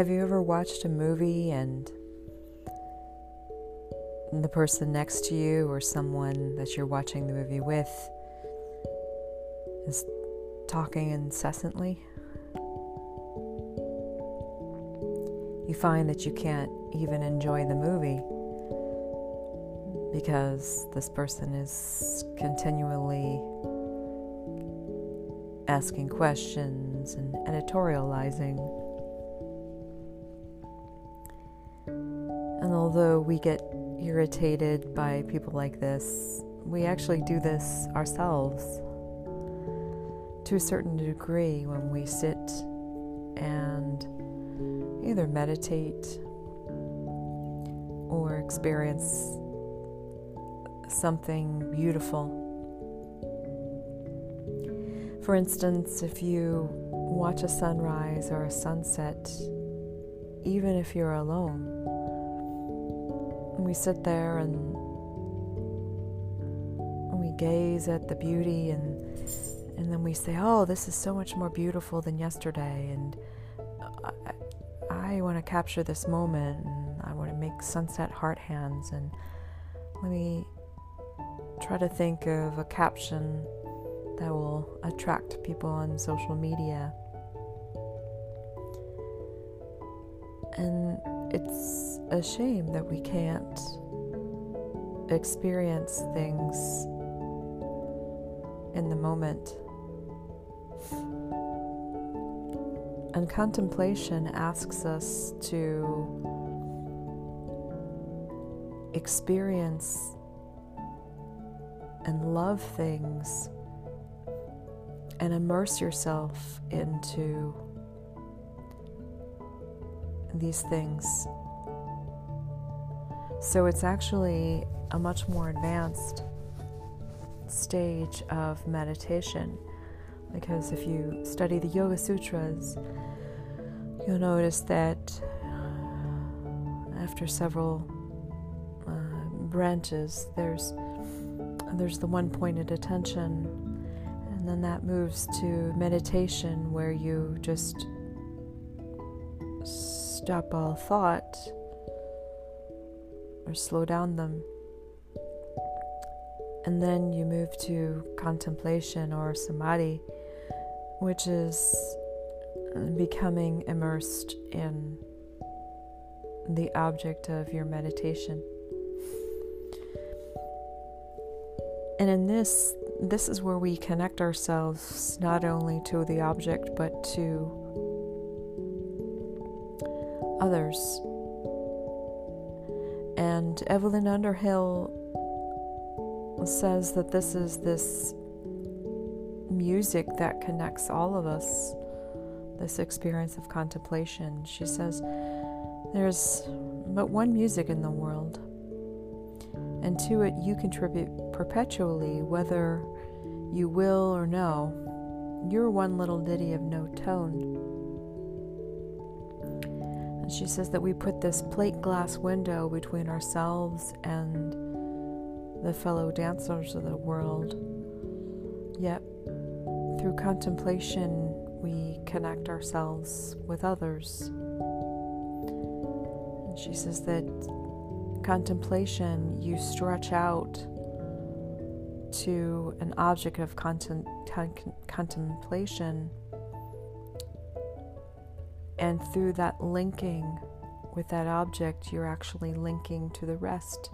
Have you ever watched a movie and the person next to you or someone that you're watching the movie with is talking incessantly? You find that you can't even enjoy the movie because this person is continually asking questions and editorializing. Although we get irritated by people like this, we actually do this ourselves to a certain degree when we sit and either meditate or experience something beautiful. For instance, if you watch a sunrise or a sunset, even if you're alone, we sit there and we gaze at the beauty and and then we say, "Oh, this is so much more beautiful than yesterday," and I, I want to capture this moment, and I want to make sunset heart hands, and let me try to think of a caption that will attract people on social media. And it's a shame that we can't experience things in the moment. And contemplation asks us to experience and love things and immerse yourself into these things. So it's actually a much more advanced stage of meditation because if you study the Yoga Sutras, you'll notice that after several uh, branches, there's there's the one pointed attention, and then that moves to meditation where you just stop all thought or slow down them. And then you move to contemplation or samadhi, which is uh, becoming immersed in the object of your meditation. And in this, this is where we connect ourselves not only to the object but to others. And Evelyn Underhill says that this is this music that connects all of us, this experience of contemplation. She says, There's but one music in the world, and to it you contribute perpetually, whether you will or no. You're one little ditty of no tone. She says that we put this plate glass window between ourselves and the fellow dancers of the world. Yet, through contemplation, we connect ourselves with others. And she says that contemplation, you stretch out to an object of contem- contemplation, and through that linking with that object, you're actually linking to the rest.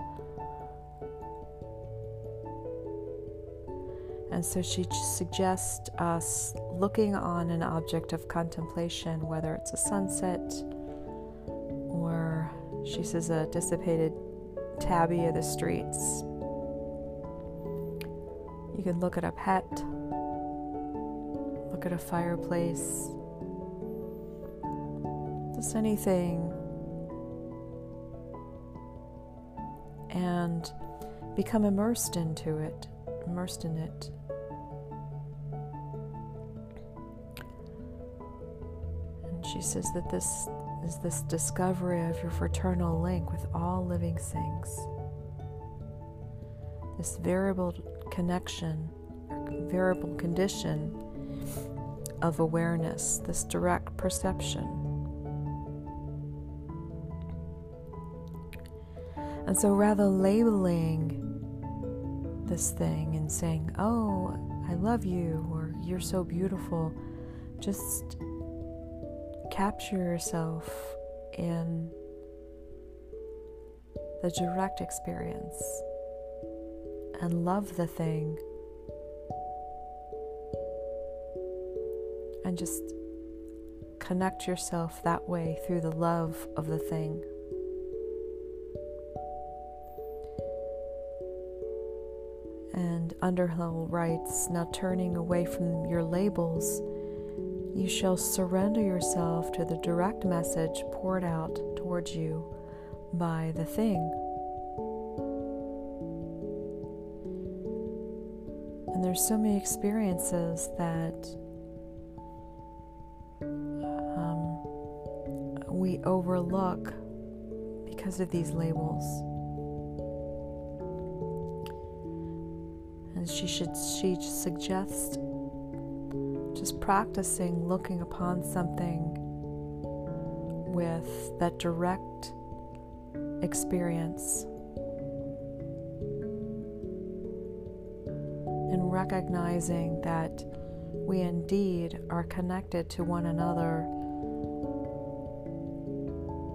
And so she suggests us looking on an object of contemplation, whether it's a sunset or she says a dissipated tabby of the streets you can look at a pet, look at a fireplace, just anything, and become immersed into it, immersed in it. And she says that this is this discovery of your fraternal link with all living things. This variable connection, variable condition of awareness, this direct perception. And so rather labeling this thing and saying, Oh, I love you, or you're so beautiful, just capture yourself in the direct experience and love the thing and just connect yourself that way through the love of the thing. And Underhill writes Now turning away from your labels, you shall surrender yourself to the direct message poured out towards you by the thing. And there's so many experiences that um, we overlook because of these labels. She should she suggests just practicing looking upon something with that direct experience and recognizing that we indeed are connected to one another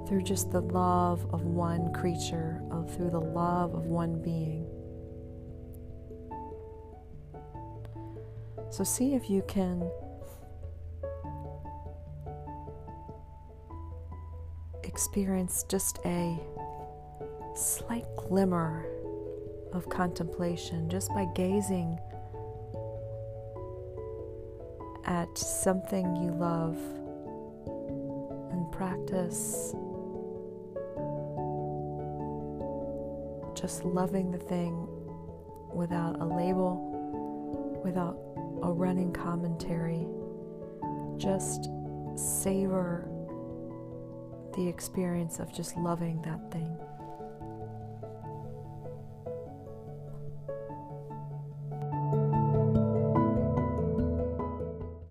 through just the love of one creature, of through the love of one being. So see if you can experience just a slight glimmer of contemplation just by gazing at something you love and practice just loving the thing without a label, without a running commentary. Just savor the experience of just loving that thing.